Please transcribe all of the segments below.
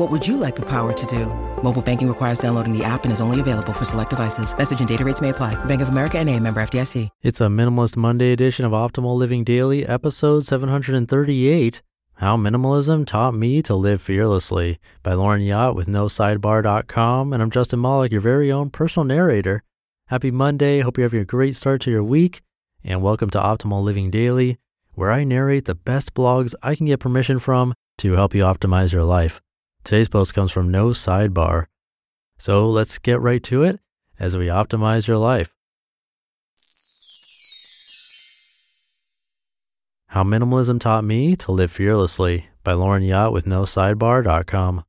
What would you like the power to do? Mobile banking requires downloading the app and is only available for select devices. Message and data rates may apply. Bank of America and a member FDIC. It's a Minimalist Monday edition of Optimal Living Daily, episode 738. How Minimalism Taught Me to Live Fearlessly by Lauren Yacht with NoSidebar.com. And I'm Justin Malik, your very own personal narrator. Happy Monday. Hope you're having a great start to your week. And welcome to Optimal Living Daily, where I narrate the best blogs I can get permission from to help you optimize your life. Today's post comes from No Sidebar. So let's get right to it as we optimize your life. How Minimalism Taught Me to Live Fearlessly by Lauren Yacht with NoSidebar.com.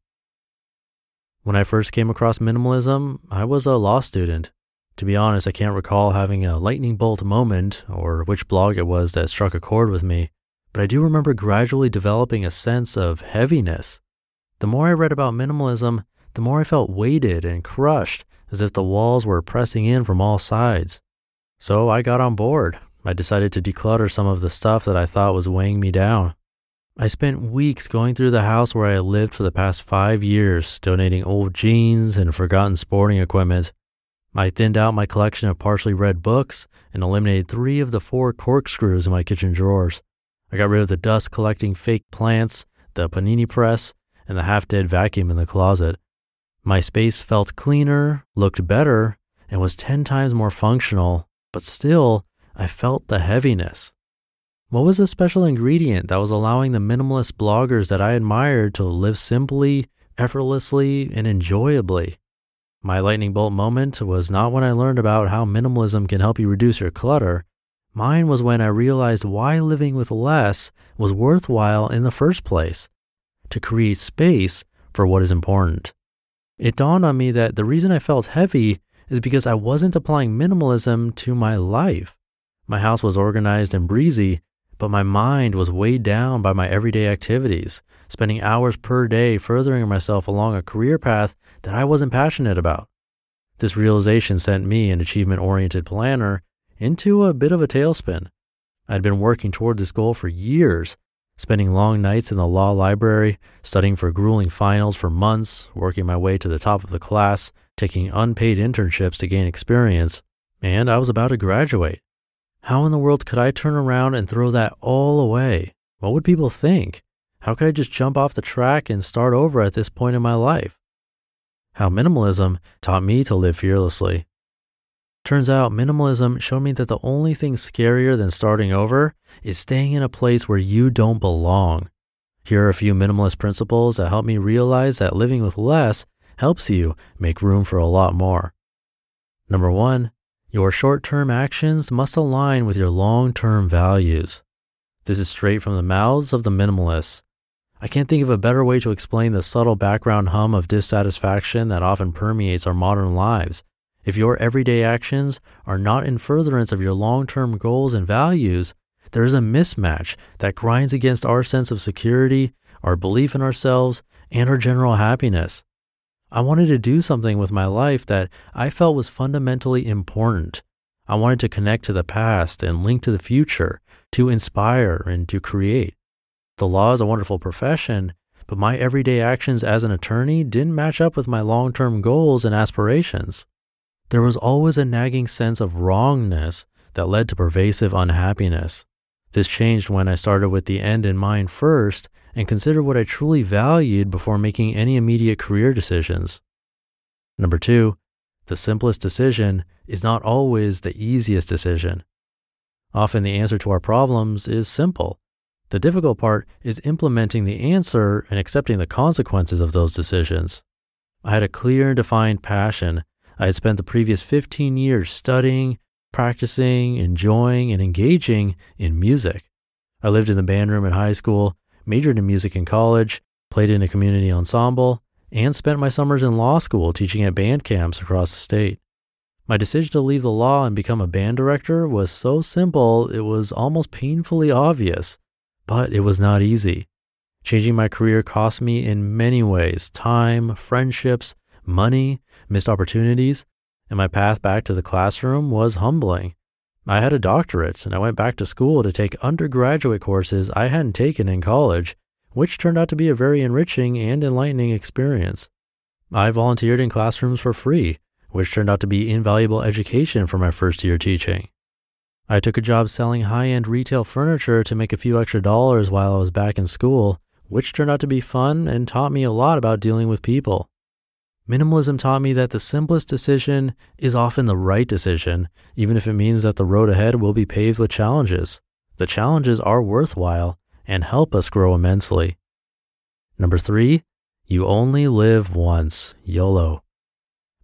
When I first came across minimalism, I was a law student. To be honest, I can't recall having a lightning bolt moment or which blog it was that struck a chord with me, but I do remember gradually developing a sense of heaviness the more I read about minimalism, the more I felt weighted and crushed as if the walls were pressing in from all sides. So I got on board. I decided to declutter some of the stuff that I thought was weighing me down. I spent weeks going through the house where I had lived for the past five years, donating old jeans and forgotten sporting equipment. I thinned out my collection of partially read books and eliminated three of the four corkscrews in my kitchen drawers. I got rid of the dust collecting fake plants, the panini press, and the half dead vacuum in the closet. My space felt cleaner, looked better, and was 10 times more functional, but still, I felt the heaviness. What was the special ingredient that was allowing the minimalist bloggers that I admired to live simply, effortlessly, and enjoyably? My lightning bolt moment was not when I learned about how minimalism can help you reduce your clutter. Mine was when I realized why living with less was worthwhile in the first place to create space for what is important. It dawned on me that the reason I felt heavy is because I wasn't applying minimalism to my life. My house was organized and breezy, but my mind was weighed down by my everyday activities, spending hours per day furthering myself along a career path that I wasn't passionate about. This realization sent me, an achievement oriented planner, into a bit of a tailspin. I'd been working toward this goal for years, spending long nights in the law library, studying for grueling finals for months, working my way to the top of the class, taking unpaid internships to gain experience, and I was about to graduate. How in the world could I turn around and throw that all away? What would people think? How could I just jump off the track and start over at this point in my life? How minimalism taught me to live fearlessly. Turns out minimalism showed me that the only thing scarier than starting over is staying in a place where you don't belong. Here are a few minimalist principles that help me realize that living with less helps you make room for a lot more. Number one, your short term actions must align with your long term values. This is straight from the mouths of the minimalists. I can't think of a better way to explain the subtle background hum of dissatisfaction that often permeates our modern lives if your everyday actions are not in furtherance of your long term goals and values, there is a mismatch that grinds against our sense of security, our belief in ourselves, and our general happiness. I wanted to do something with my life that I felt was fundamentally important. I wanted to connect to the past and link to the future, to inspire and to create. The law is a wonderful profession, but my everyday actions as an attorney didn't match up with my long term goals and aspirations. There was always a nagging sense of wrongness that led to pervasive unhappiness. This changed when I started with the end in mind first and considered what I truly valued before making any immediate career decisions. Number two, the simplest decision is not always the easiest decision. Often the answer to our problems is simple. The difficult part is implementing the answer and accepting the consequences of those decisions. I had a clear and defined passion. I had spent the previous 15 years studying, practicing, enjoying, and engaging in music. I lived in the band room in high school, majored in music in college, played in a community ensemble, and spent my summers in law school teaching at band camps across the state. My decision to leave the law and become a band director was so simple, it was almost painfully obvious, but it was not easy. Changing my career cost me in many ways time, friendships, money, missed opportunities, and my path back to the classroom was humbling. I had a doctorate and I went back to school to take undergraduate courses I hadn't taken in college, which turned out to be a very enriching and enlightening experience. I volunteered in classrooms for free, which turned out to be invaluable education for my first year teaching. I took a job selling high end retail furniture to make a few extra dollars while I was back in school, which turned out to be fun and taught me a lot about dealing with people. Minimalism taught me that the simplest decision is often the right decision, even if it means that the road ahead will be paved with challenges. The challenges are worthwhile and help us grow immensely. Number three, you only live once, YOLO.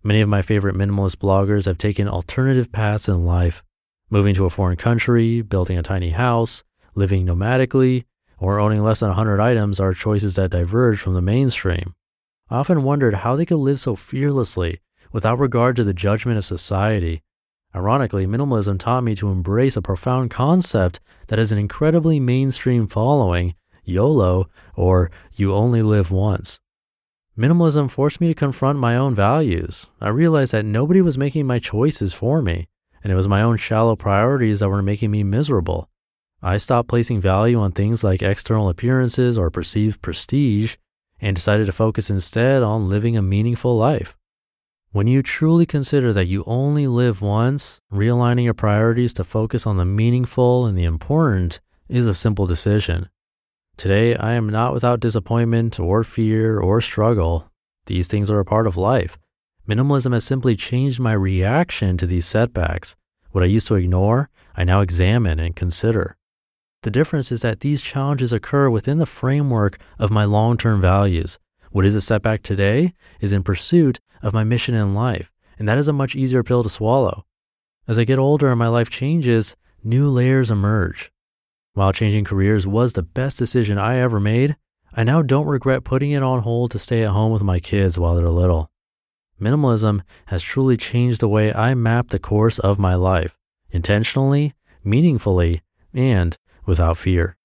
Many of my favorite minimalist bloggers have taken alternative paths in life, moving to a foreign country, building a tiny house, living nomadically, or owning less than 100 items are choices that diverge from the mainstream. I often wondered how they could live so fearlessly without regard to the judgment of society. Ironically, minimalism taught me to embrace a profound concept that has an incredibly mainstream following YOLO, or you only live once. Minimalism forced me to confront my own values. I realized that nobody was making my choices for me, and it was my own shallow priorities that were making me miserable. I stopped placing value on things like external appearances or perceived prestige and decided to focus instead on living a meaningful life. When you truly consider that you only live once, realigning your priorities to focus on the meaningful and the important is a simple decision. Today, I am not without disappointment or fear or struggle. These things are a part of life. Minimalism has simply changed my reaction to these setbacks. What I used to ignore, I now examine and consider. The difference is that these challenges occur within the framework of my long term values. What is a setback today is in pursuit of my mission in life, and that is a much easier pill to swallow. As I get older and my life changes, new layers emerge. While changing careers was the best decision I ever made, I now don't regret putting it on hold to stay at home with my kids while they're little. Minimalism has truly changed the way I map the course of my life, intentionally, meaningfully, and without fear.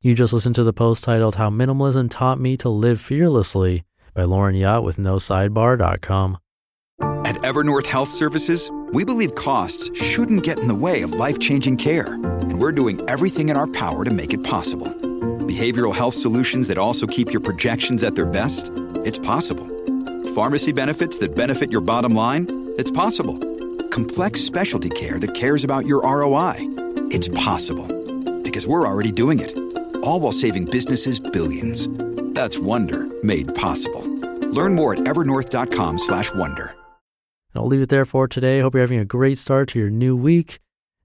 You just listened to the post titled How Minimalism Taught Me to Live Fearlessly by Lauren Yacht with NoSidebar.com. At Evernorth Health Services, we believe costs shouldn't get in the way of life changing care, and we're doing everything in our power to make it possible. Behavioral health solutions that also keep your projections at their best? It's possible. Pharmacy benefits that benefit your bottom line? It's possible. Complex specialty care that cares about your ROI? It's possible. Because we're already doing it. All while saving businesses billions. That's Wonder made possible. Learn more at evernorth.com/wonder. I'll leave it there for today. Hope you're having a great start to your new week,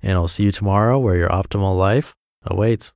and I'll see you tomorrow where your optimal life awaits.